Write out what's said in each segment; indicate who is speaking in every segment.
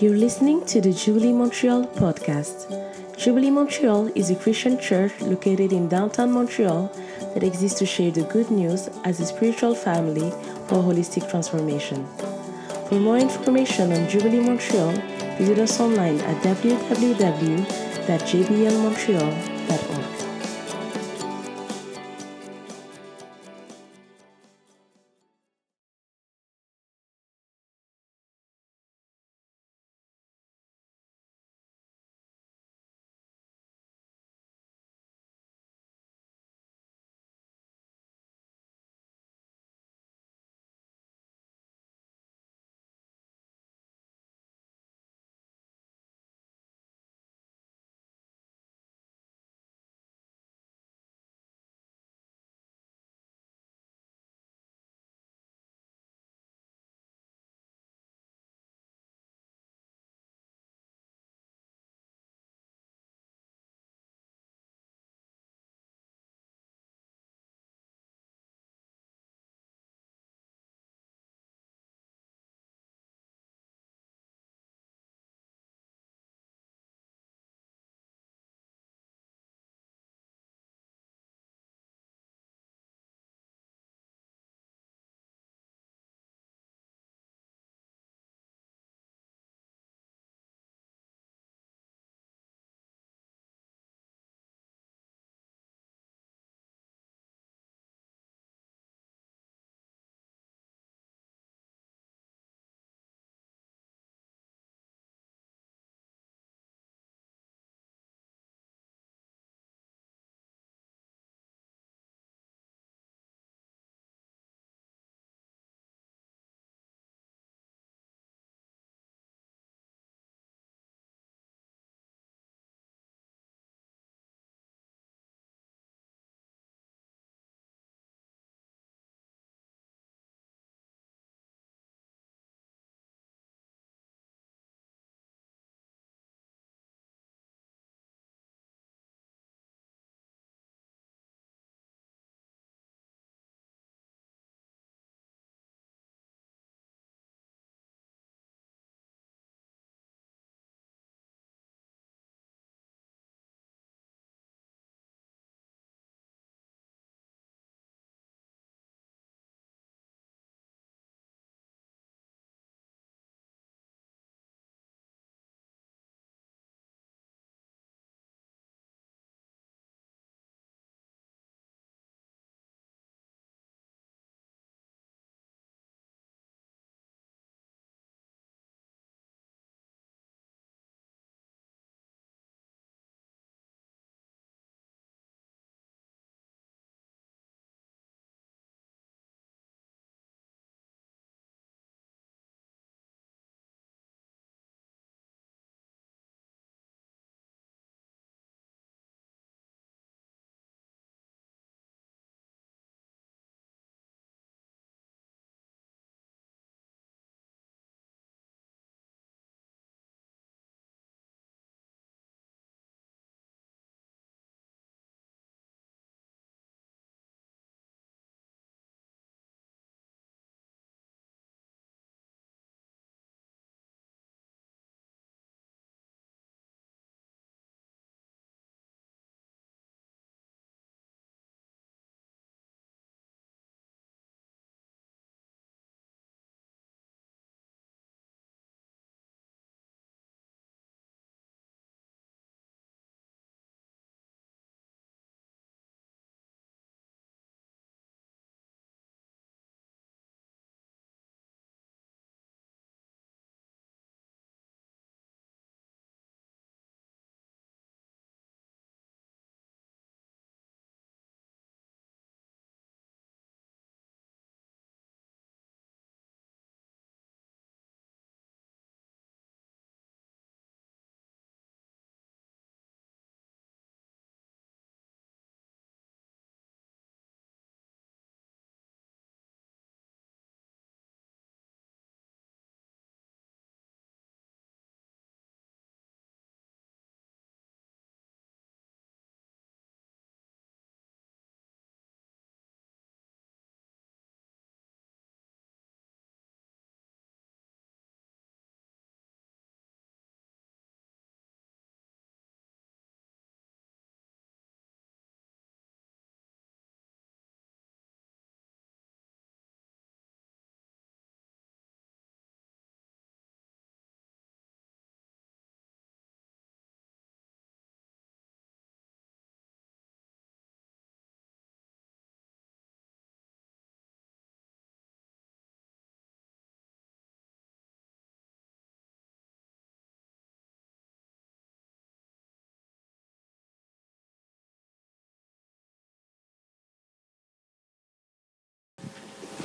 Speaker 1: You're listening to the Jubilee Montreal podcast. Jubilee Montreal is a Christian church located in downtown Montreal that exists to share the good news as a spiritual family for holistic transformation. For more information on Jubilee Montreal, visit us online at www.jblmontreal.org.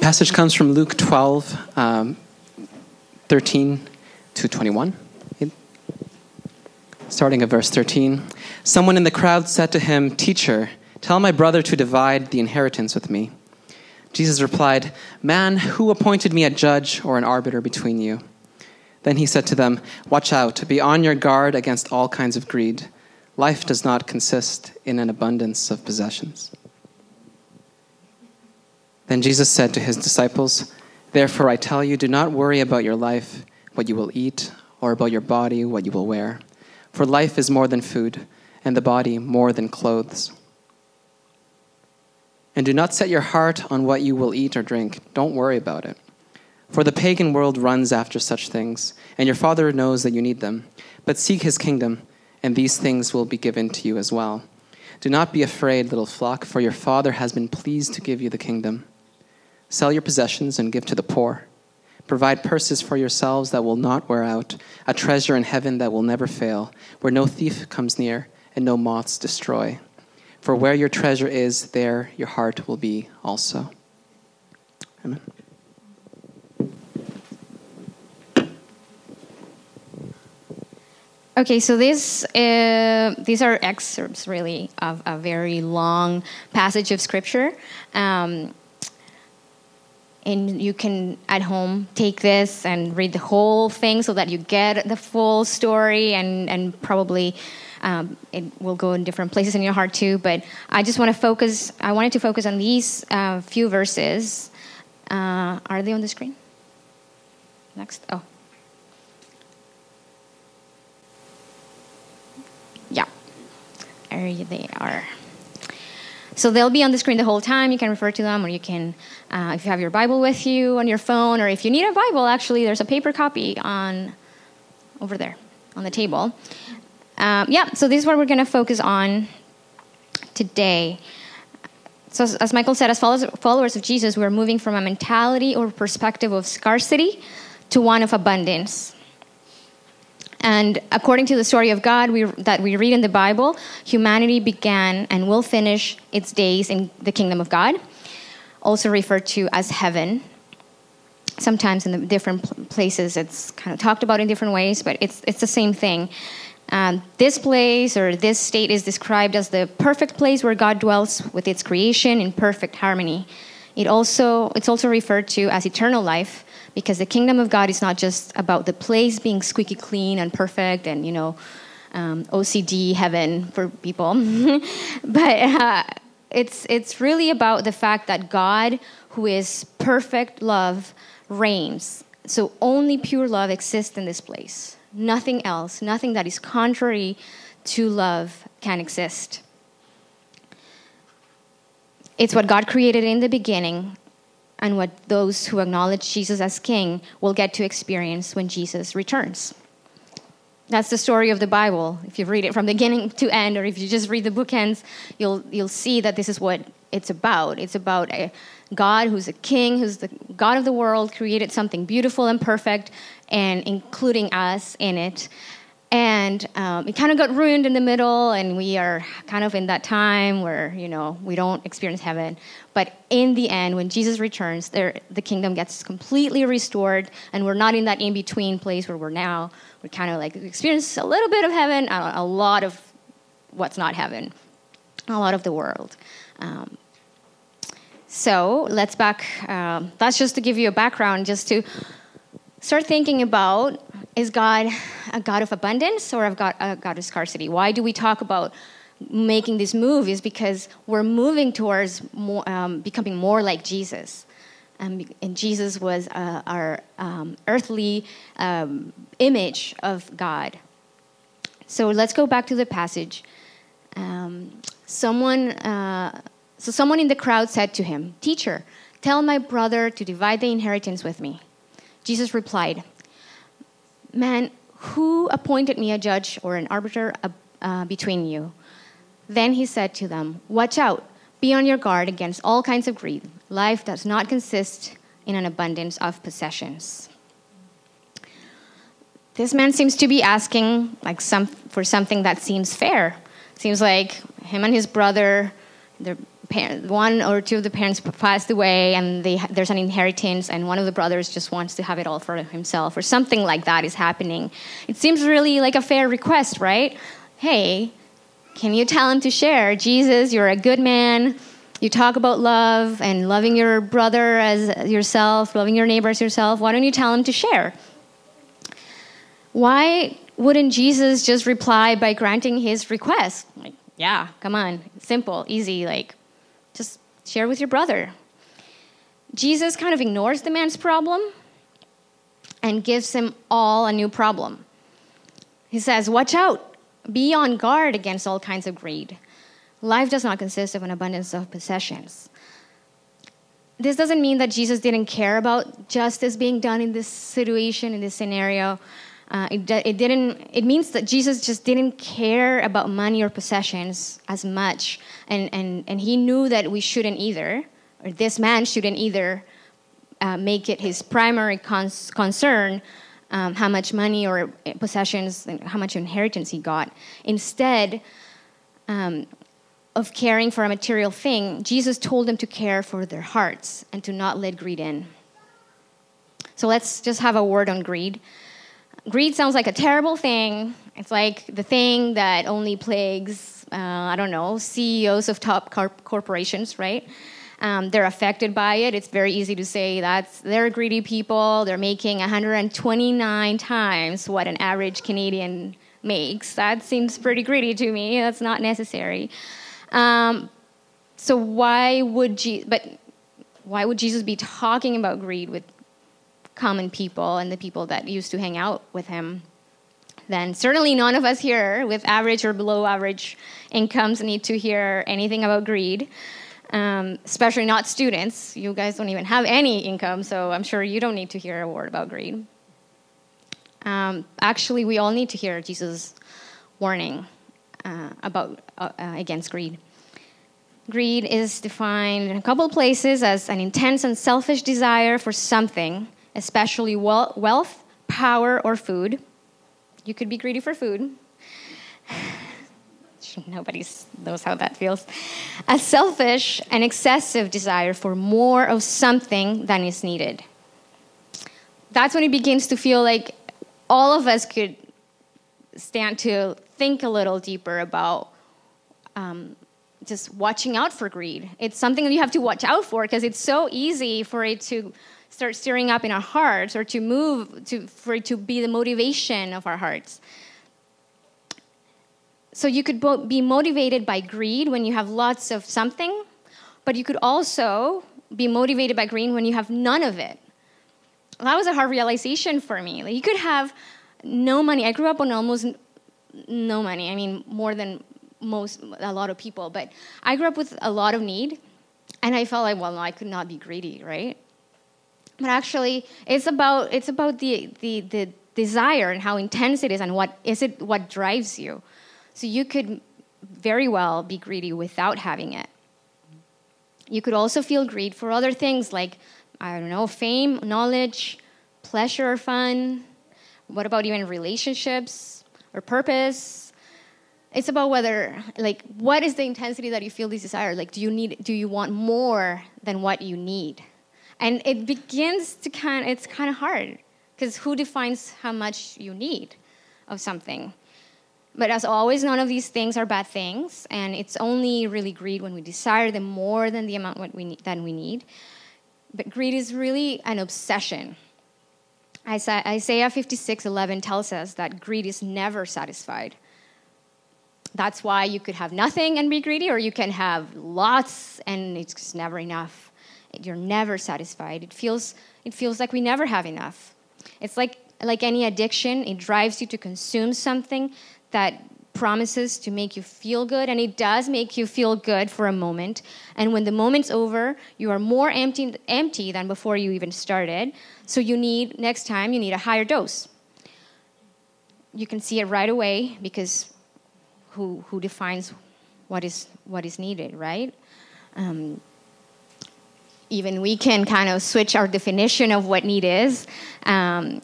Speaker 2: passage comes from Luke 12, um, 13 to 21. Starting at verse 13. Someone in the crowd said to him, Teacher, tell my brother to divide the inheritance with me. Jesus replied, Man, who appointed me a judge or an arbiter between you? Then he said to them, Watch out, be on your guard against all kinds of greed. Life does not consist in an abundance of possessions. Then Jesus said to his disciples, Therefore I tell you, do not worry about your life, what you will eat, or about your body, what you will wear. For life is more than food, and the body more than clothes. And do not set your heart on what you will eat or drink. Don't worry about it. For the pagan world runs after such things, and your Father knows that you need them. But seek his kingdom, and these things will be given to you as well. Do not be afraid, little flock, for your Father has been pleased to give you the kingdom. Sell your possessions and give to the poor. Provide purses for yourselves that will not wear out, a treasure in heaven that will never fail, where no thief comes near and no moths destroy. For where your treasure is, there your heart will be also. Amen.
Speaker 3: Okay, so this, uh, these are excerpts really of a very long passage of scripture. Um, and you can at home take this and read the whole thing so that you get the full story and, and probably um, it will go in different places in your heart too. But i just want to focus i wanted to focus on these uh, few verses. Uh, are they on the screen? Next oh. Yeah. There they are so they'll be on the screen the whole time. You can refer to them, or you can, uh, if you have your Bible with you on your phone, or if you need a Bible, actually, there's a paper copy on over there on the table. Um, yeah, so this is what we're going to focus on today. So, as Michael said, as followers of Jesus, we're moving from a mentality or perspective of scarcity to one of abundance. And according to the story of God we, that we read in the Bible, humanity began and will finish its days in the kingdom of God, also referred to as heaven. Sometimes in the different places it's kind of talked about in different ways, but it's, it's the same thing. Um, this place or this state is described as the perfect place where God dwells with its creation in perfect harmony. It also, it's also referred to as eternal life because the kingdom of God is not just about the place being squeaky clean and perfect and, you know, um, OCD heaven for people, but uh, it's, it's really about the fact that God, who is perfect love, reigns. So only pure love exists in this place. Nothing else, nothing that is contrary to love can exist. It's what God created in the beginning, and what those who acknowledge Jesus as King will get to experience when Jesus returns. That's the story of the Bible. If you read it from beginning to end, or if you just read the bookends, you'll, you'll see that this is what it's about. It's about a God who's a king, who's the God of the world, created something beautiful and perfect, and including us in it. And um, it kind of got ruined in the middle, and we are kind of in that time where, you know, we don't experience heaven. But in the end, when Jesus returns, there, the kingdom gets completely restored, and we're not in that in between place where we're now. We kind of like experience a little bit of heaven, a, a lot of what's not heaven, a lot of the world. Um, so let's back, um, that's just to give you a background, just to start thinking about is God a God of abundance or a God, a God of scarcity? Why do we talk about making this move? Is because we're moving towards more, um, becoming more like Jesus. Um, and Jesus was uh, our um, earthly um, image of God. So let's go back to the passage. Um, someone, uh, so someone in the crowd said to him, "Teacher, tell my brother to divide the inheritance with me." Jesus replied, Man, who appointed me a judge or an arbiter uh, uh, between you? Then he said to them, Watch out, be on your guard against all kinds of greed. Life does not consist in an abundance of possessions. This man seems to be asking like some, for something that seems fair. Seems like him and his brother, they're one or two of the parents passed away and they, there's an inheritance and one of the brothers just wants to have it all for himself or something like that is happening. It seems really like a fair request right? Hey can you tell him to share? Jesus you're a good man. You talk about love and loving your brother as yourself loving your neighbor as yourself. Why don't you tell him to share? Why wouldn't jesus just reply by granting his request? Like yeah come on. Simple easy like share with your brother. Jesus kind of ignores the man's problem and gives him all a new problem. He says, Watch out, be on guard against all kinds of greed. Life does not consist of an abundance of possessions. This doesn't mean that Jesus didn't care about justice being done in this situation, in this scenario. Uh, it, it, didn't, it means that Jesus just didn't care about money or possessions as much. And, and, and he knew that we shouldn't either, or this man shouldn't either uh, make it his primary cons- concern um, how much money or possessions, how much inheritance he got. Instead um, of caring for a material thing, Jesus told them to care for their hearts and to not let greed in. So let's just have a word on greed greed sounds like a terrible thing. It's like the thing that only plagues, uh, I don't know, CEOs of top corp- corporations, right? Um, they're affected by it. It's very easy to say that they're greedy people. They're making 129 times what an average Canadian makes. That seems pretty greedy to me. That's not necessary. Um, so why would Je- but why would Jesus be talking about greed with common people and the people that used to hang out with him, then certainly none of us here with average or below average incomes need to hear anything about greed, um, especially not students. You guys don't even have any income, so I'm sure you don't need to hear a word about greed. Um, actually, we all need to hear Jesus' warning uh, about uh, uh against greed. Greed is defined in a couple places as an intense and selfish desire for something especially wealth, power, or food. You could be greedy for food. Nobody knows how that feels. A selfish and excessive desire for more of something than is needed. That's when it begins to feel like all of us could stand to think a little deeper about um, just watching out for greed. It's something that you have to watch out for because it's so easy for it to start stirring up in our hearts or to move to, for it to be the motivation of our hearts. So you could be motivated by greed when you have lots of something, but you could also be motivated by greed when you have none of it. That was a hard realization for me. Like you could have no money. I grew up on almost no money. I mean, more than most, a lot of people. But I grew up with a lot of need, and I felt like, well, no, I could not be greedy, right? But actually it's about it's about the, the, the desire and how intense it is and what is it what drives you. So you could very well be greedy without having it. You could also feel greed for other things like i don't know fame knowledge pleasure fun. What about even relationships or purpose? It's about whether like what is the intensity that you feel this desire? Like do you need do you want more than what you need and it begins to kind it's kind of hard because who defines how much you need of something? But as always, none of these things are bad things, and it's only really greed when we desire them more than the amount what we need, than we need. But greed is really an obsession. Isaiah 56:11 tells us that greed is never satisfied. That's why you could have nothing and be greedy, or you can have lots and it's just never enough you're never satisfied. It feels, it feels like we never have enough. It's like, like any addiction, it drives you to consume something that promises to make you feel good, and it does make you feel good for a moment. And when the moment's over, you are more empty, empty than before you even started. So you need, next time, you need a higher dose. You can see it right away because who, who defines what is, what is needed, right? Um, even we can kind of switch our definition of what need is. Um,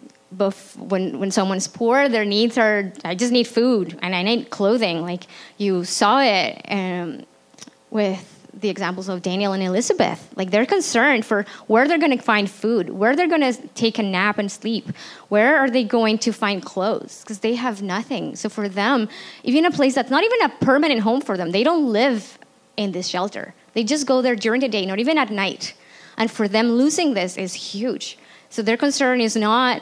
Speaker 3: when when someone's poor, their needs are I just need food and I need clothing. Like you saw it um, with the examples of Daniel and Elizabeth. Like they're concerned for where they're going to find food, where they're going to take a nap and sleep, where are they going to find clothes because they have nothing. So for them, even a place that's not even a permanent home for them, they don't live in this shelter. They just go there during the day, not even at night. And for them, losing this is huge. So their concern is not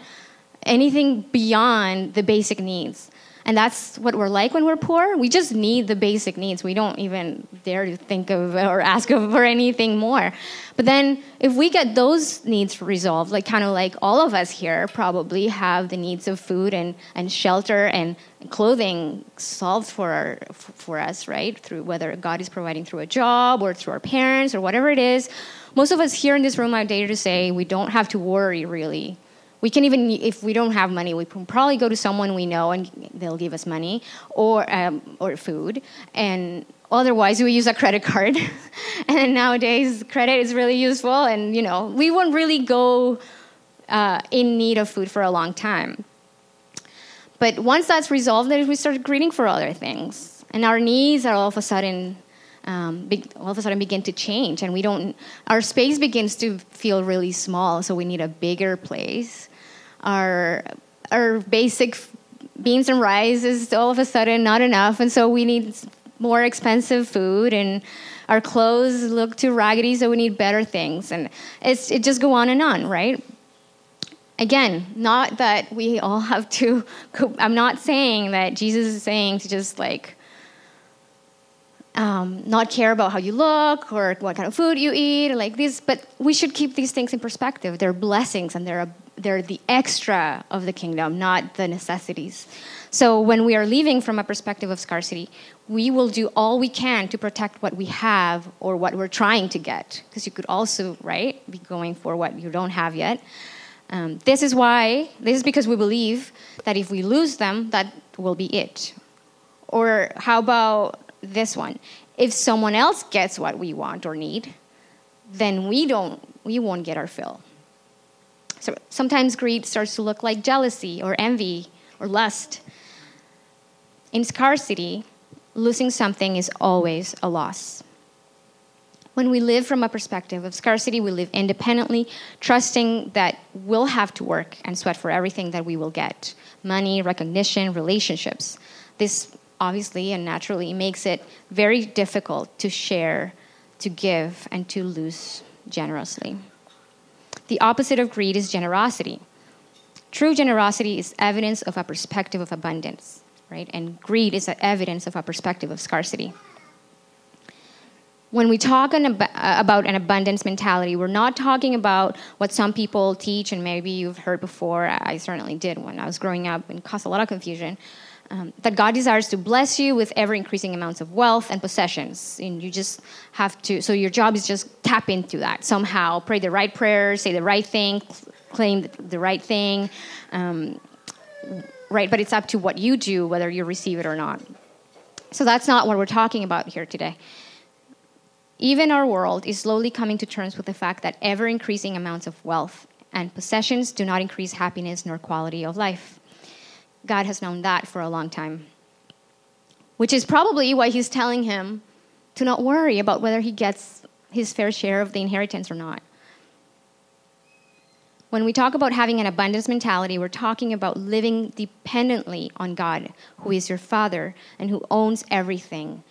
Speaker 3: anything beyond the basic needs. And that's what we're like when we're poor. We just need the basic needs. We don't even dare to think of or ask for anything more. But then if we get those needs resolved, like kind of like all of us here probably have the needs of food and, and shelter and clothing solved for, our, for us, right? Through whether God is providing through a job or through our parents or whatever it is. Most of us here in this room, I dare to say, we don't have to worry really we can even if we don't have money we can probably go to someone we know and they'll give us money or um, or food. And otherwise we use a credit card. And nowadays credit is really useful and you know we won't really go uh, in need of food for a long time. But once that's resolved then we start greeting for other things. And our needs are all of a sudden um, big, all of a sudden begin to change. And we don't our space begins to feel really small so we need a bigger place. Our our basic beans and rice is all of a sudden not enough, and so we need more expensive food and our clothes look too raggedy so we need better things. And it's it just go on and on right? Again not that we all have to i'm not saying that jesus is saying to just like um, not care about how you look or what kind of food you eat like this but we should keep these things in perspective they're blessings and they're a they're the extra of the kingdom, not the necessities. So when we are leaving from a perspective of scarcity, we will do all we can to protect what we have or what we're trying to get. Because you could also, right, be going for what you don't have yet. Um, this is why, this is because we believe that if we lose them, that will be it. Or how about this one? If someone else gets what we want or need, then we don't, we won't get our fill. So sometimes greed starts to look like jealousy or envy or lust. In scarcity, losing something is always a loss. When we live from a perspective of scarcity, we live independently, trusting that we'll have to work and sweat for everything that we will get money, recognition, relationships. This obviously and naturally makes it very difficult to share, to give, and to lose generously. The opposite of greed is generosity. True generosity is evidence of a perspective of abundance, right? And greed is evidence of a perspective of scarcity. When we talk an ab- uh, about an abundance mentality, we're not talking about what some people teach, and maybe you've heard before. I certainly did when I was growing up and caused a lot of confusion um, that God desires to bless you with ever increasing amounts of wealth and possessions. And you just have to, so your job is just tap into that somehow, pray the right prayers, say the right thing, claim the right thing. Um, right, but it's up to what you do, whether you receive it or not. So that's not what we're talking about here today. Even our world is slowly coming to terms with the fact that ever increasing amounts of wealth and possessions do not increase happiness nor quality of life. God has known that for a long time. Which is probably why he's telling him to not worry about whether he gets his fair share of the inheritance or not. When we talk about having an abundance mentality, we're talking about living dependently on God, who is your Father and who owns everything.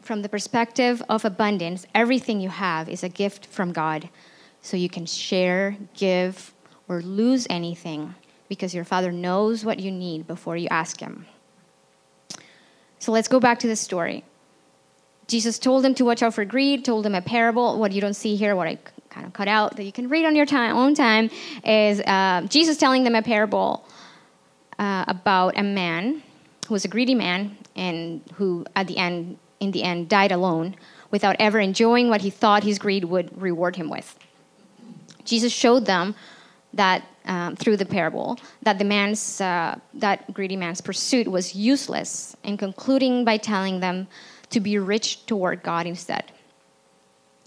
Speaker 3: From the perspective of abundance, everything you have is a gift from God. So you can share, give, or lose anything because your Father knows what you need before you ask Him. So let's go back to the story. Jesus told them to watch out for greed, told them a parable. What you don't see here, what I kind of cut out that you can read on your time, own time, is uh, Jesus telling them a parable uh, about a man who was a greedy man and who, at the end, in the end, died alone without ever enjoying what he thought his greed would reward him with. Jesus showed them that um, through the parable that the man's uh, that greedy man's pursuit was useless and concluding by telling them to be rich toward god instead.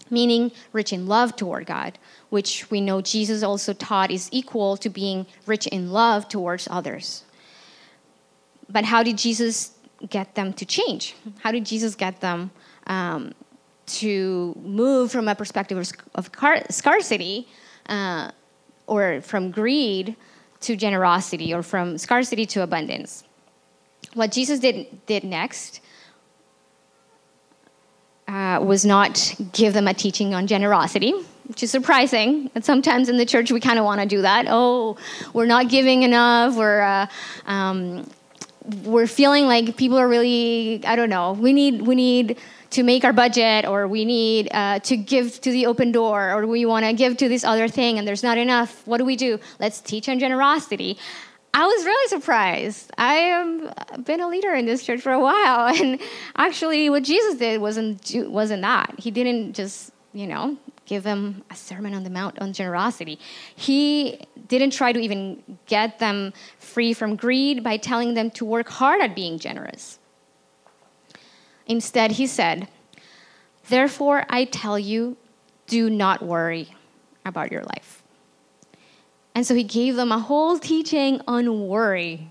Speaker 3: Meaning rich in love toward god which we know jesus also taught is equal to being rich in love towards others. But how did jesus get them to change? How did jesus get them um, to move from a perspective of, of car- scarcity uh, or from greed to generosity or from scarcity to abundance. What Jesus did, did next uh, was not give them a teaching on generosity, which is surprising. And sometimes in the church we kind of want to do that. Oh, we're not giving enough. We're uh, um, we're feeling like people are really I don't know. We need we need to make our budget, or we need uh, to give to the open door, or we want to give to this other thing, and there's not enough. What do we do? Let's teach on generosity. I was really surprised. I have been a leader in this church for a while, and actually, what Jesus did wasn't wasn't that. He didn't just you know give them a sermon on the mount on generosity. He didn't try to even get them free from greed by telling them to work hard at being generous. Instead, he said, "Therefore, I tell you, do not worry about your life." And so he gave them a whole teaching on worry.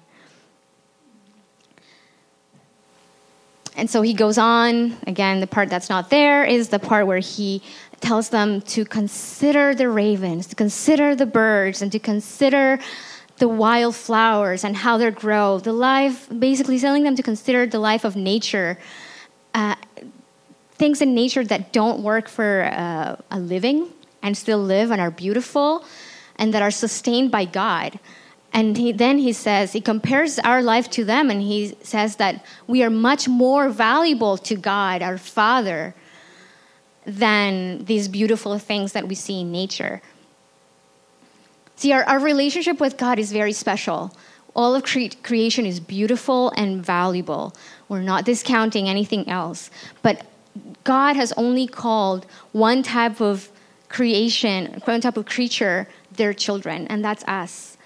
Speaker 3: And so he goes on. Again, the part that's not there is the part where he tells them to consider the ravens, to consider the birds, and to consider the wildflowers and how they grow. The life, basically telling them to consider the life of nature. Uh, things in nature that don't work for uh, a living and still live and are beautiful and that are sustained by God. And he, then he says, he compares our life to them, and he says that we are much more valuable to God, our Father, than these beautiful things that we see in nature. See, our, our relationship with God is very special. All of cre- creation is beautiful and valuable. We're not discounting anything else. But God has only called one type of creation, one type of creature their children, and that's us.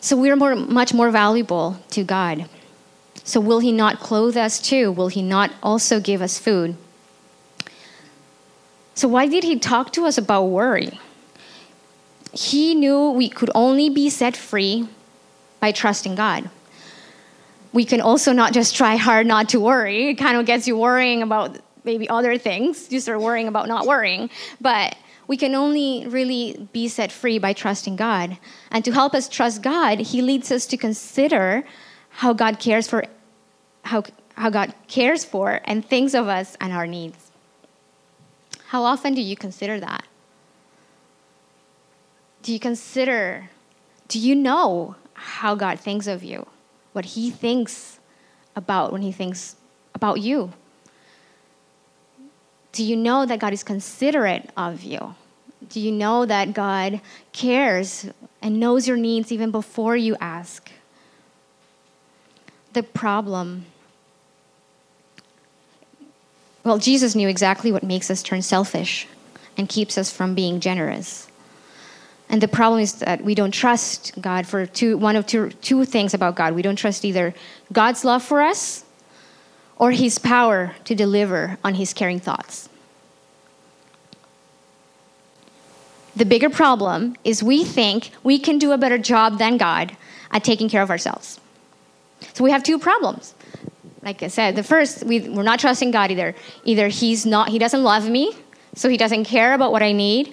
Speaker 3: So we're more, much more valuable to God. So will He not clothe us too? Will He not also give us food? So why did He talk to us about worry? He knew we could only be set free by trusting God. We can also not just try hard not to worry. It kind of gets you worrying about maybe other things. You start worrying about not worrying. But we can only really be set free by trusting God. And to help us trust God, He leads us to consider how God cares for how, how God cares for and thinks of us and our needs. How often do you consider that? Do you consider, do you know how God thinks of you? What He thinks about when He thinks about you? Do you know that God is considerate of you? Do you know that God cares and knows your needs even before you ask? The problem. Well, Jesus knew exactly what makes us turn selfish and keeps us from being generous. And the problem is that we don't trust God for two, one of two, two things about God. We don't trust either God's love for us or his power to deliver on his caring thoughts. The bigger problem is we think we can do a better job than God at taking care of ourselves. So we have two problems. Like I said, the first, we, we're not trusting God either. Either he's not, he doesn't love me, so he doesn't care about what I need,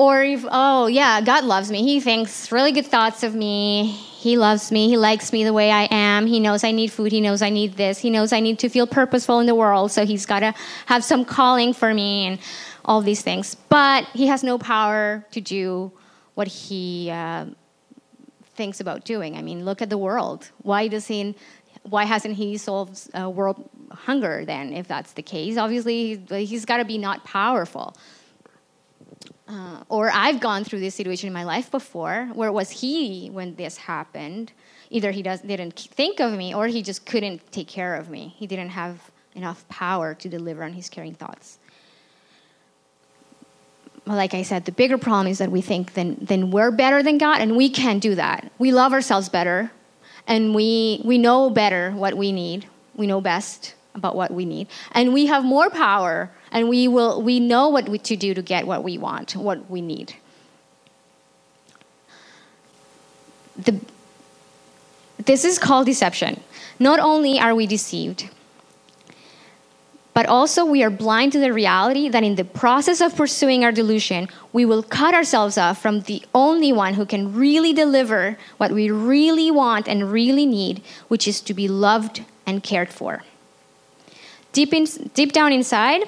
Speaker 3: or if, oh yeah, God loves me. He thinks really good thoughts of me. He loves me. He likes me the way I am. He knows I need food. He knows I need this. He knows I need to feel purposeful in the world. So he's got to have some calling for me and all these things. But he has no power to do what he uh, thinks about doing. I mean, look at the world. Why does he? Why hasn't he solved uh, world hunger then? If that's the case, obviously he's got to be not powerful. Uh, or I've gone through this situation in my life before. Where was he when this happened? Either he does, didn't think of me, or he just couldn't take care of me. He didn't have enough power to deliver on his caring thoughts. Well, like I said, the bigger problem is that we think then, then we're better than God, and we can't do that. We love ourselves better, and we, we know better what we need. We know best about what we need, and we have more power and we will we know what we, to do to get what we want, what we need. The, this is called deception. Not only are we deceived, but also we are blind to the reality that in the process of pursuing our delusion, we will cut ourselves off from the only one who can really deliver what we really want and really need, which is to be loved and cared for. Deep, in, deep down inside,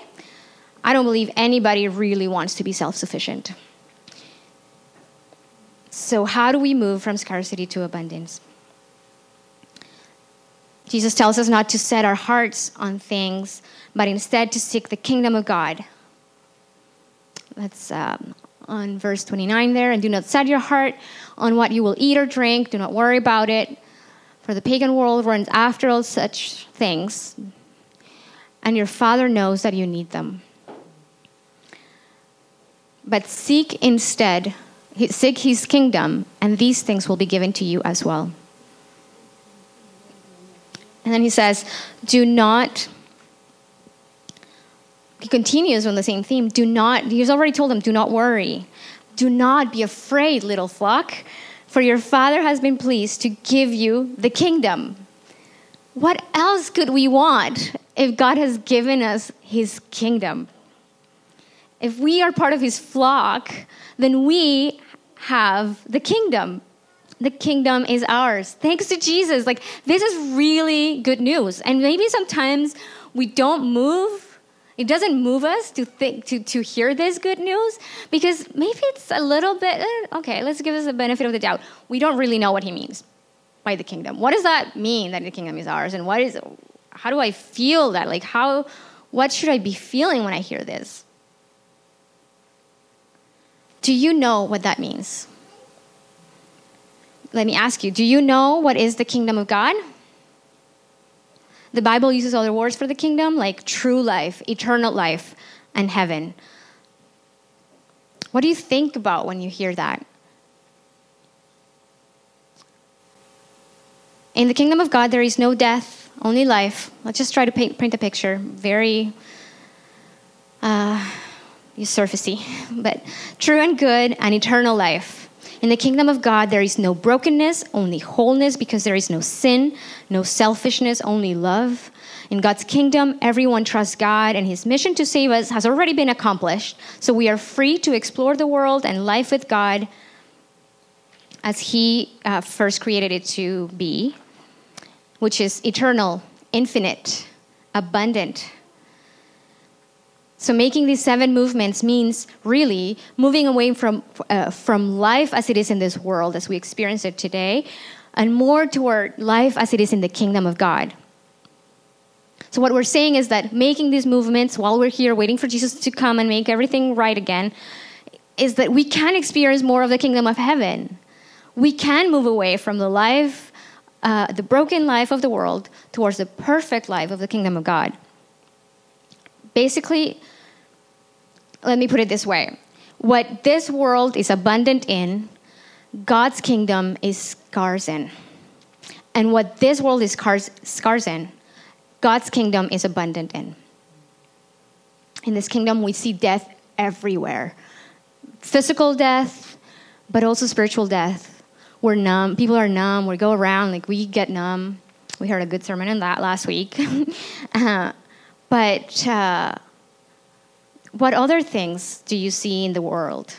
Speaker 3: I don't believe anybody really wants to be self sufficient. So, how do we move from scarcity to abundance? Jesus tells us not to set our hearts on things, but instead to seek the kingdom of God. That's um, on verse 29 there. And do not set your heart on what you will eat or drink. Do not worry about it. For the pagan world runs after all such things, and your Father knows that you need them. But seek instead, seek his kingdom, and these things will be given to you as well. And then he says, Do not, he continues on the same theme, do not, he's already told them, do not worry. Do not be afraid, little flock, for your Father has been pleased to give you the kingdom. What else could we want if God has given us his kingdom? If we are part of his flock, then we have the kingdom the kingdom is ours. Thanks to Jesus. Like, this is really good news. And maybe sometimes we don't move. It doesn't move us to think to, to hear this good news because maybe it's a little bit eh, okay. Let's give us the benefit of the doubt. We don't really know what he means by the kingdom. What does that mean that the kingdom is ours? And what is how do I feel that? Like how what should I be feeling when I hear this? Do you know what that means? let me ask you do you know what is the kingdom of God? The Bible uses other words for the kingdom like true life, eternal life, and heaven. What do you think about when you hear that? In the kingdom of God, there is no death, only life. Let's just try to paint, paint a picture. Very uh, surfacey, but true and good and eternal life. In the kingdom of God, there is no brokenness, only wholeness, because there is no sin, no selfishness, only love. In God's kingdom, everyone trusts God, and his mission to save us has already been accomplished. So we are free to explore the world and life with God as he uh, first created it to be, which is eternal, infinite, abundant, so making these seven movements means really moving away from, uh, from life as it is in this world, as we experience it today, and more toward life as it is in the kingdom of God. So, what we're saying is that making these movements while we're here waiting for Jesus to come and make everything right again is that we can experience more of the kingdom of heaven. We can move away from the life, uh, the broken life of the world, towards the perfect life of the kingdom of God. Basically, let me put it this way what this world is abundant in, God's kingdom is scarce in. And what this world is scarce in, God's kingdom is abundant in. In this kingdom, we see death everywhere physical death, but also spiritual death. We're numb. People are numb. We go around, like, we get numb. We heard a good sermon on that last week. uh, but, uh, what other things do you see in the world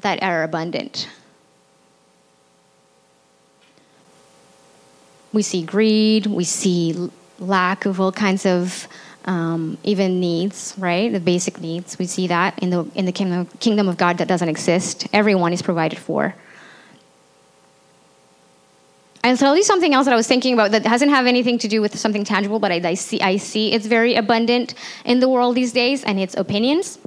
Speaker 3: that are abundant? We see greed, we see lack of all kinds of um, even needs, right? The basic needs. We see that in the in the kingdom kingdom of God that doesn't exist. Everyone is provided for. I'll tell you something else that I was thinking about that doesn't have anything to do with something tangible, but I, I, see, I see it's very abundant in the world these days, and it's opinions.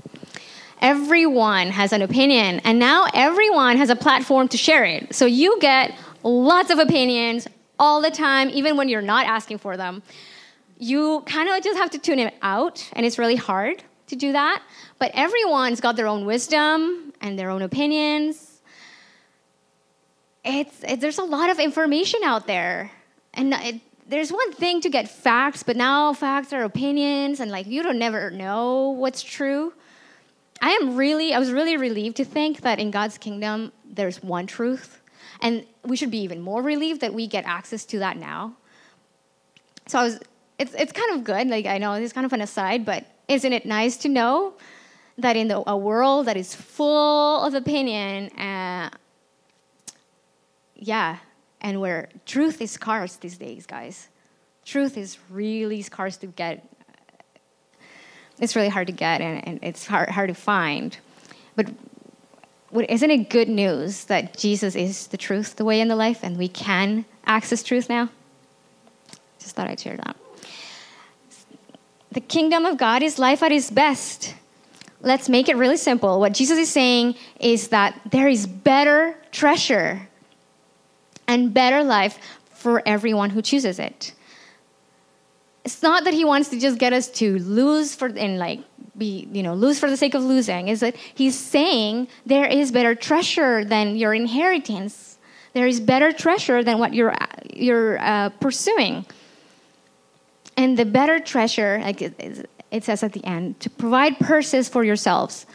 Speaker 3: Everyone has an opinion, and now everyone has a platform to share it. So you get lots of opinions all the time, even when you're not asking for them. You kind of just have to tune it out, and it's really hard to do that. But everyone's got their own wisdom and their own opinions it's, it, there's a lot of information out there. And it, there's one thing to get facts, but now facts are opinions, and like you don't never know what's true. I am really, I was really relieved to think that in God's kingdom there's one truth, and we should be even more relieved that we get access to that now. So I was it's, it's kind of good. Like, I know it's kind of an aside, but isn't it nice to know that in the, a world that is full of opinion, uh, yeah, and where truth is scarce these days, guys. Truth is really scarce to get. It's really hard to get, and, and it's hard, hard to find. But isn't it good news that Jesus is the truth, the way, and the life, and we can access truth now? Just thought I'd share that. The kingdom of God is life at its best. Let's make it really simple. What Jesus is saying is that there is better treasure and better life for everyone who chooses it. It's not that he wants to just get us to lose for and like be, you know, lose for the sake of losing. Is that he's saying there is better treasure than your inheritance. There is better treasure than what you're you're uh, pursuing. And the better treasure, like it says at the end, to provide purses for yourselves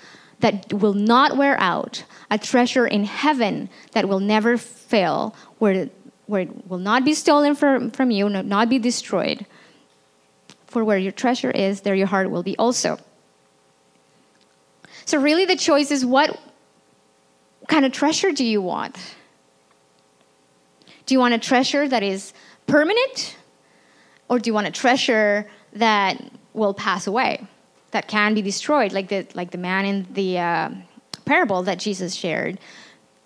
Speaker 3: that will not wear out, a treasure in heaven that will never fail, where, where it will not be stolen from, from you, not be destroyed. For where your treasure is, there your heart will be also. So, really, the choice is what kind of treasure do you want? Do you want a treasure that is permanent? Or do you want a treasure that will pass away, that can be destroyed, like the, like the man in the uh, parable that Jesus shared?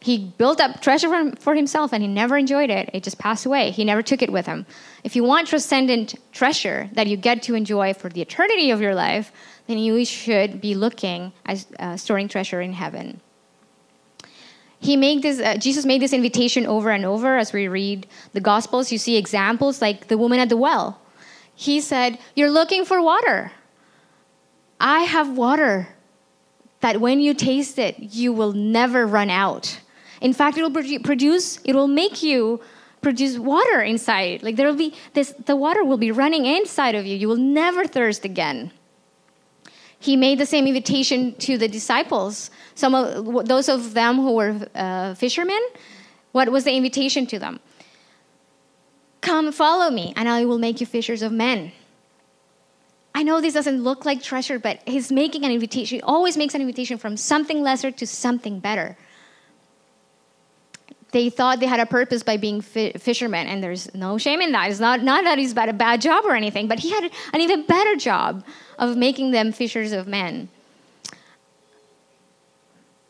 Speaker 3: He built up treasure for, himself and he never enjoyed it. It just passed away. He never took it with him. If you want transcendent treasure that you get to enjoy for the eternity of your life, then you should be looking at uh, storing treasure in heaven he made this uh, jesus made this invitation over and over as we read the gospels you see examples like the woman at the well he said you're looking for water i have water that when you taste it you will never run out in fact it will produce it will make you produce water inside like there will be this the water will be running inside of you you will never thirst again he made the same invitation to the disciples. Some of those of them who were uh, fishermen, what was the invitation to them? Come follow me, and I will make you fishers of men. I know this doesn't look like treasure, but he's making an invitation. He always makes an invitation from something lesser to something better. They thought they had a purpose by being fi- fishermen, and there's no shame in that. It's not, not that he's got a bad job or anything, but he had an even better job of making them fishers of men.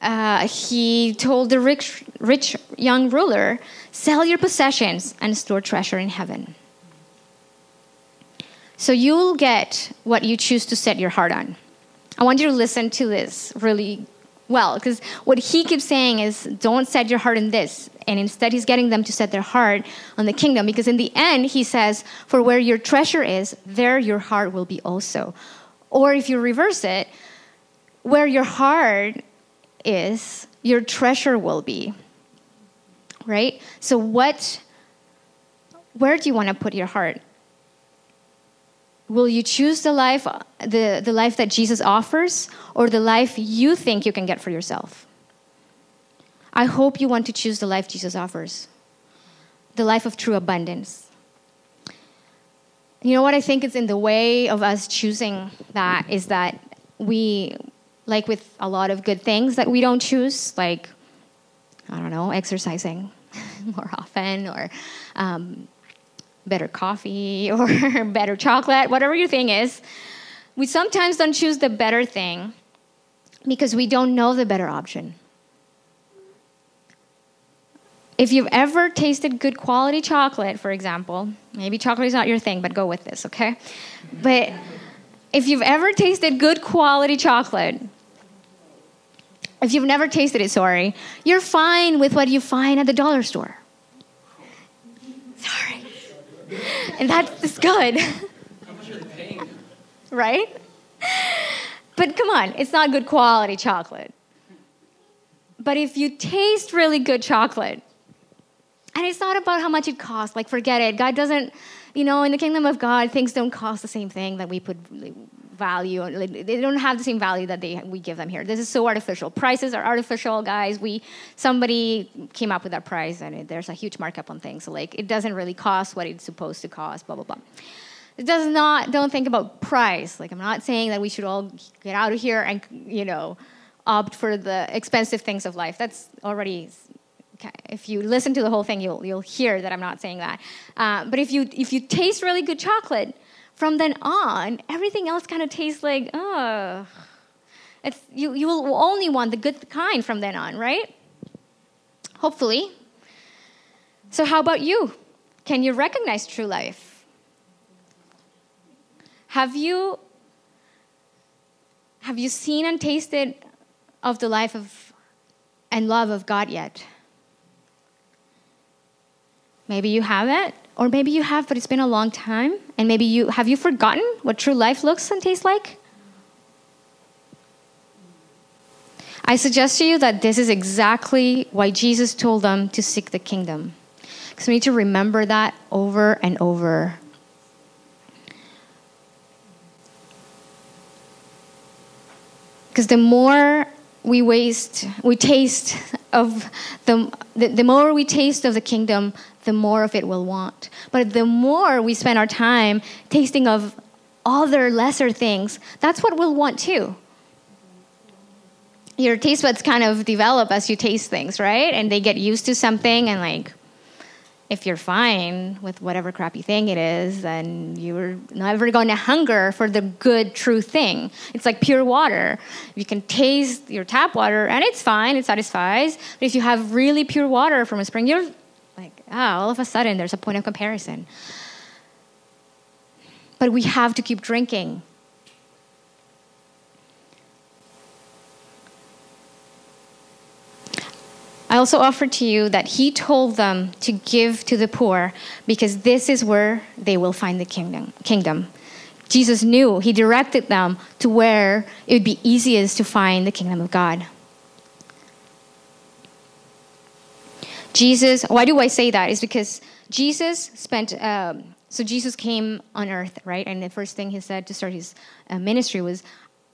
Speaker 3: Uh, he told the rich, rich young ruler, Sell your possessions and store treasure in heaven. So you'll get what you choose to set your heart on. I want you to listen to this really well, because what he keeps saying is, don't set your heart in this. And instead, he's getting them to set their heart on the kingdom. Because in the end, he says, For where your treasure is, there your heart will be also. Or if you reverse it, where your heart is, your treasure will be. Right? So what where do you want to put your heart? Will you choose the life the, the life that Jesus offers or the life you think you can get for yourself? I hope you want to choose the life Jesus offers. The life of true abundance. You know what I think is in the way of us choosing that is that we, like with a lot of good things that we don't choose, like, I don't know, exercising more often or um, better coffee or better chocolate, whatever your thing is, we sometimes don't choose the better thing because we don't know the better option. If you've ever tasted good quality chocolate, for example, maybe chocolate is not your thing, but go with this, okay? But if you've ever tasted good quality chocolate, if you've never tasted it, sorry, you're fine with what you find at the dollar store. Sorry. And that's good. right? But come on, it's not good quality chocolate. But if you taste really good chocolate, and it's not about how much it costs. Like, forget it. God doesn't, you know, in the kingdom of God, things don't cost the same thing that we put value. They don't have the same value that they, we give them here. This is so artificial. Prices are artificial, guys. We somebody came up with that price, and it, there's a huge markup on things. So like, it doesn't really cost what it's supposed to cost. Blah blah blah. It does not, don't think about price. Like, I'm not saying that we should all get out of here and, you know, opt for the expensive things of life. That's already, if you listen to the whole thing, you'll, you'll hear that I'm not saying that. Uh, but if you, if you taste really good chocolate, from then on, everything else kind of tastes like, oh, it's, you, you will only want the good kind from then on, right? Hopefully. So, how about you? Can you recognize true life? Have you have you seen and tasted of the life of and love of God yet? Maybe you haven't, or maybe you have, but it's been a long time. And maybe you have you forgotten what true life looks and tastes like? I suggest to you that this is exactly why Jesus told them to seek the kingdom. Because we need to remember that over and over. Because the more we waste, we taste of the, the, the more we taste of the kingdom, the more of it we'll want. But the more we spend our time tasting of other lesser things, that's what we'll want too your taste buds kind of develop as you taste things, right? And they get used to something, and like, if you're fine with whatever crappy thing it is, then you're never going to hunger for the good, true thing. It's like pure water. You can taste your tap water, and it's fine, it satisfies. But if you have really pure water from a spring, you're like, ah, all of a sudden there's a point of comparison. But we have to keep drinking I also offer to you that he told them to give to the poor because this is where they will find the kingdom. kingdom. Jesus knew, he directed them to where it would be easiest to find the kingdom of God. Jesus, why do I say that? Is because Jesus spent, um, so Jesus came on earth, right? And the first thing he said to start his uh, ministry was,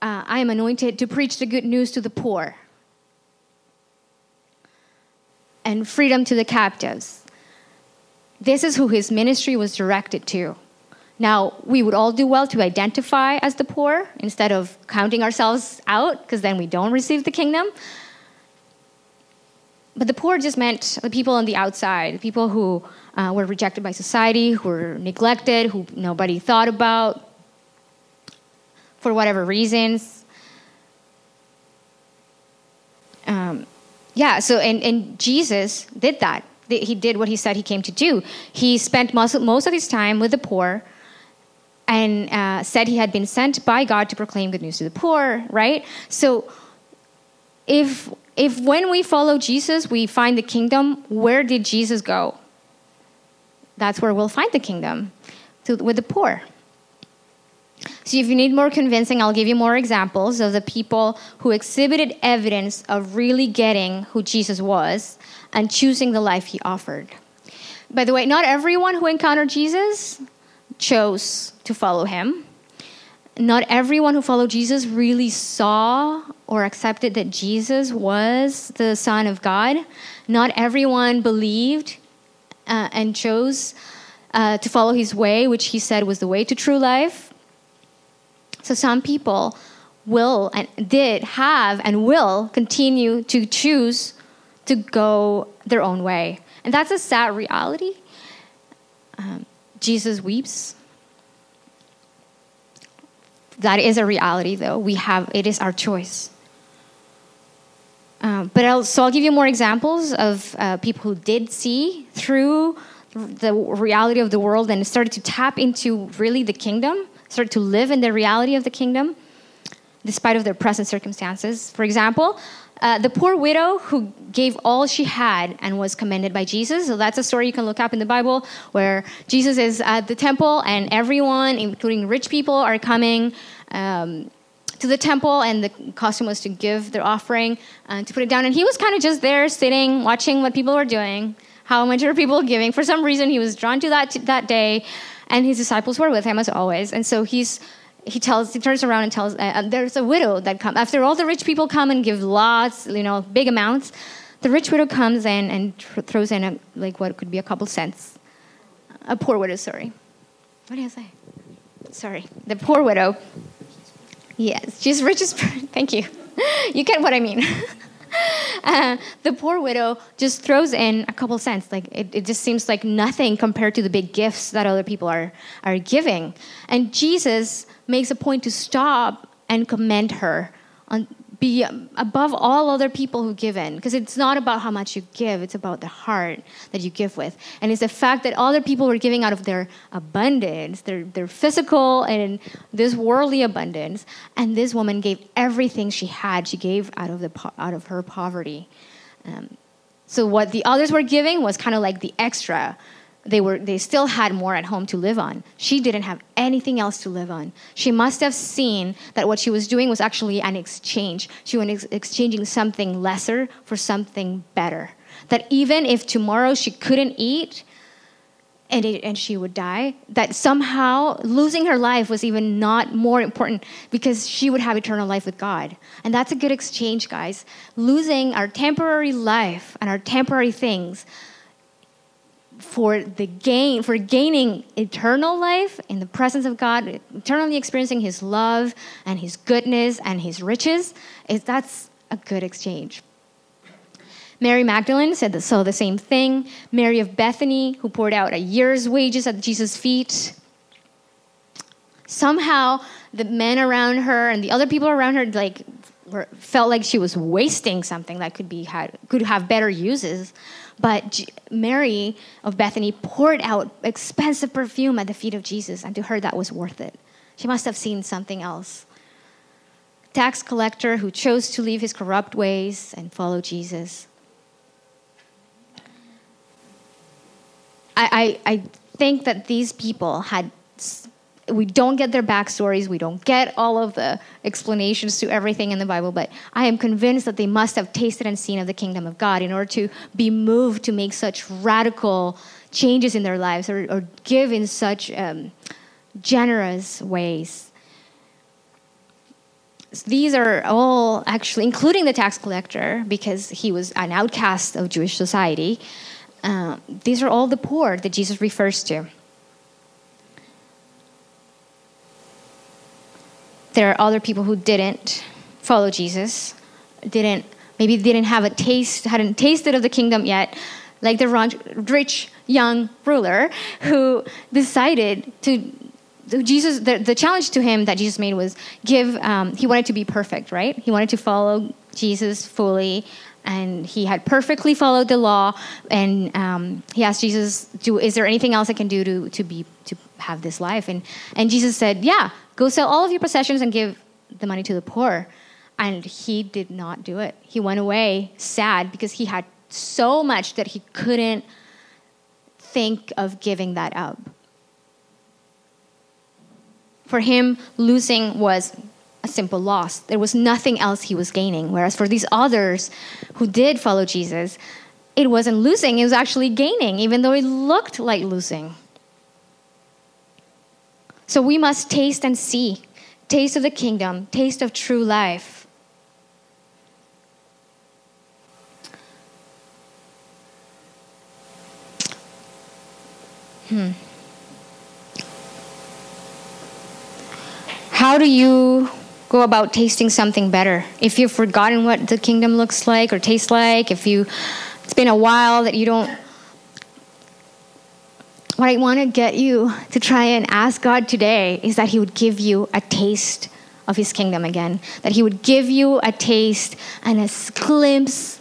Speaker 3: uh, I am anointed to preach the good news to the poor and freedom to the captives. This is who his ministry was directed to. Now, we would all do well to identify as the poor instead of counting ourselves out, because then we don't receive the kingdom. But the poor just meant the people on the outside, the people who uh, were rejected by society, who were neglected, who nobody thought about for whatever reasons. Yeah, so and, and Jesus did that. He did what he said he came to do. He spent most, most of his time with the poor and uh, said he had been sent by God to proclaim good news to the poor, right? So if if when we follow Jesus, we find the kingdom, where did Jesus go? That's where we'll find the kingdom, to, with the poor. So, if you need more convincing, I'll give you more examples of the people who exhibited evidence of really getting who Jesus was and choosing the life he offered. By the way, not everyone who encountered Jesus chose to follow him. Not everyone who followed Jesus really saw or accepted that Jesus was the Son of God. Not everyone believed uh, and chose uh, to follow his way, which he said was the way to true life. So some people will and did have and will continue to choose to go their own way. And that's a sad reality. Um, Jesus weeps. That is a reality, though. We have it is our choice. Um, but I'll, so I'll give you more examples of uh, people who did see through the reality of the world and started to tap into really the kingdom start to live in the reality of the kingdom despite of their present circumstances. For example, uh, the poor widow who gave all she had and was commended by Jesus. So that's a story you can look up in the Bible where Jesus is at the temple and everyone, including rich people, are coming um, to the temple, and the custom was to give their offering and to put it down. And he was kind of just there, sitting, watching what people were doing, how much are people giving. For some reason, he was drawn to that that day and his disciples were with him as always. And so he's he tells he turns around and tells uh, uh there's a widow that come after all the rich people come and give lots, you know, big amounts. The rich widow comes in and tr- throws in a, like what could be a couple cents. A poor widow, sorry. What did I say? sorry, the poor widow. Yes, she's rich as. Thank you. You get what I mean. Uh, the poor widow just throws in a couple cents. Like it, it just seems like nothing compared to the big gifts that other people are are giving. And Jesus makes a point to stop and commend her on be above all other people who give in. Because it's not about how much you give it's about the heart that you give with. And it's the fact that other people were giving out of their abundance their, their physical and this worldly abundance. And this woman gave everything she had she gave out of the out of her poverty. Um, so what the others were giving was kind of like the extra they were they still had more at home to live on. She didn't have anything else to live on. She must have seen that what she was doing was actually an exchange. She was ex- exchanging something lesser for something better. That even if tomorrow she couldn't eat and, it, and she would die that somehow losing her life was even not more important because she would have eternal life with god. And that's a good exchange guys. Losing our temporary life and our temporary things for the gain for gaining eternal life in the presence of god eternally experiencing his love and his goodness and his riches is that's a good exchange. Mary magdalene said the, so the same thing. Mary of bethany who poured out a year's wages at jesus feet. Somehow the men around her and the other people around her like were, felt like she was wasting something that could be had could have better uses but Mary of Bethany poured out expensive perfume at the feet of Jesus, and to her that was worth it. She must have seen something else. Tax collector who chose to leave his corrupt ways and follow Jesus. I, I, I think that these people had we don't get their backstories, we don't get all of the explanations to everything in the Bible, but I am convinced that they must have tasted and seen of the kingdom of God in order to be moved to make such radical changes in their lives or, or give in such um, generous ways. These are all actually, including the tax collector, because he was an outcast of Jewish society. Uh, these are all the poor that Jesus refers to. There are other people who didn't follow Jesus, didn't maybe didn't have a taste, hadn't tasted of the kingdom yet, like the rich young ruler who decided to. Jesus, the, the challenge to him that Jesus made was give. Um, he wanted to be perfect, right? He wanted to follow Jesus fully, and he had perfectly followed the law. And um, he asked Jesus, "Do is there anything else I can do to to be to have this life?" And and Jesus said, "Yeah, Go sell all of your possessions and give the money to the poor. And he did not do it. He went away sad because he had so much that he couldn't think of giving that up. For him, losing was a simple loss. There was nothing else he was gaining. Whereas for these others who did follow Jesus, it wasn't losing, it was actually gaining, even though it looked like losing. So we must taste and see taste of the kingdom, taste of true life. Hmm. How do you go about tasting something better? If you've forgotten what the kingdom looks like or tastes like, if you it's been a while that you don't what I want to get you to try and ask God today is that He would give you a taste of His kingdom again, that He would give you a taste and a glimpse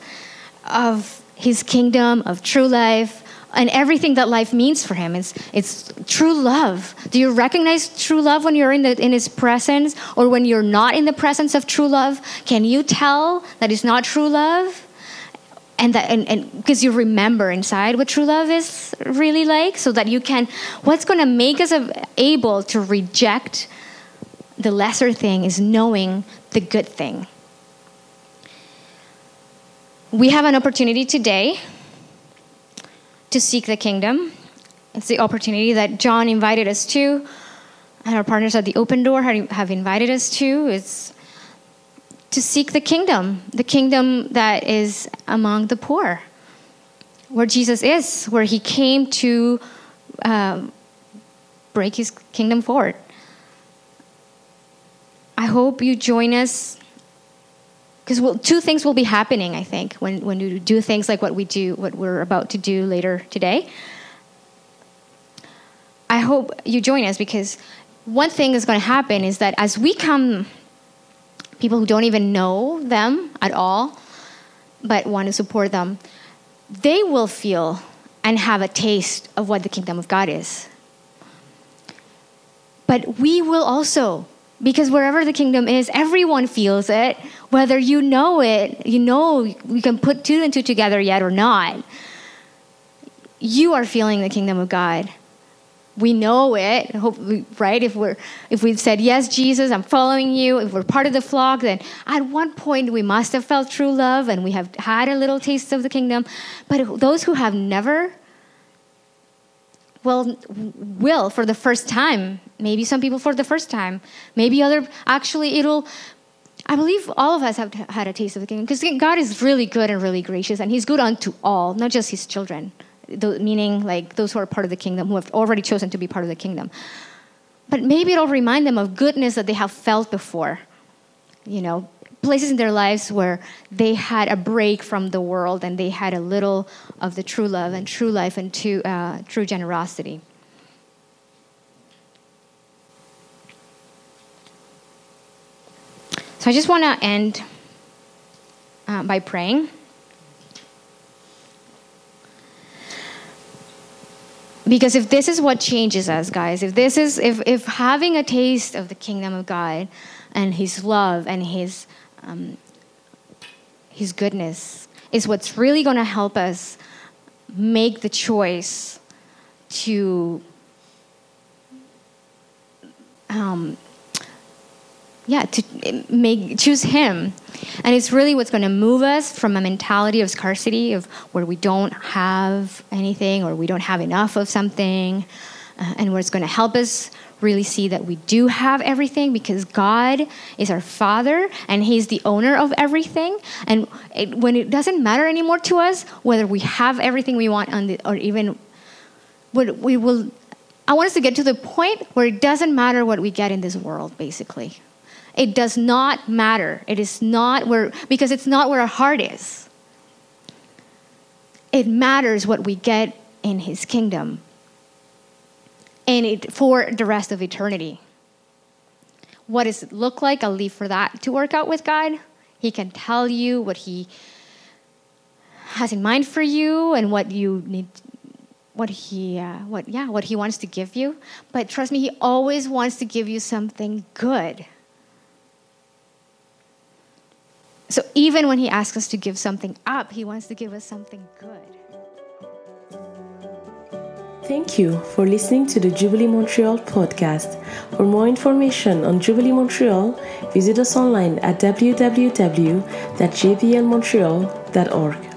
Speaker 3: of His kingdom, of true life, and everything that life means for Him. It's, it's true love. Do you recognize true love when you're in, the, in His presence or when you're not in the presence of true love? Can you tell that it's not true love? And that and because you remember inside what true love is really like so that you can what's going to make us able to reject the lesser thing is knowing the good thing. We have an opportunity today to seek the kingdom. It's the opportunity that john invited us to and our partners at the open door have invited us to. It's to seek the kingdom, the kingdom that is among the poor, where Jesus is, where he came to um, break his kingdom forward. I hope you join us because we'll, two things will be happening, I think, when, when you do things like what we do, what we're about to do later today. I hope you join us because one thing is going to happen is that as we come, people who don't even know them at all, but want to support them, they will feel and have a taste of what the kingdom of God is. But we will also, because wherever the kingdom is, everyone feels it, whether you know it, you know you can put two and two together yet or not. You are feeling the kingdom of God we know it hopefully right if we're if we've said yes jesus i'm following you if we're part of the flock then at one point we must have felt true love and we have had a little taste of the kingdom. But those who have never well will for the first time maybe some people for the first time maybe other actually it'll I believe all of us have had a taste of the kingdom because God is really good and really gracious, and He's good unto all, not just His children meaning like those who are part of the kingdom, who have already chosen to be part of the kingdom. But maybe it'll remind them of goodness that they have felt before. You know, places in their lives where they had a break from the world and they had a little of the true love and true life and true, uh, true generosity. So I just want to end uh, by praying. Because if this is what changes us guys if this is if if having a taste of the kingdom of god and his love and his um, his goodness is what's really going to help us make the choice to um, yeah to make choose him and it's really what's going to move us from a mentality of scarcity of where we don't have anything or we don't have enough of something uh, and where it's going to help us really see that we do have everything because God is our Father and He's the owner of everything. And it, when it doesn't matter anymore to us whether we have everything we want the, or even what we will, I want us to get to the point where it doesn't matter what we get in this world, basically. It does not matter. It is not where, because it's not where our heart is. It matters what we get in His kingdom and it, for the rest of eternity. What does it look like? I'll leave for that to work out with God. He can tell you what He has in mind for you and what you need what he uh, what yeah what he wants to give you but trust me he always wants to give you something good So even when he asks us to give something up, he wants to give us something good.
Speaker 1: Thank you for listening to the Jubilee Montreal podcast. For more information on Jubilee Montreal, visit us online at www.jblmontreal.org.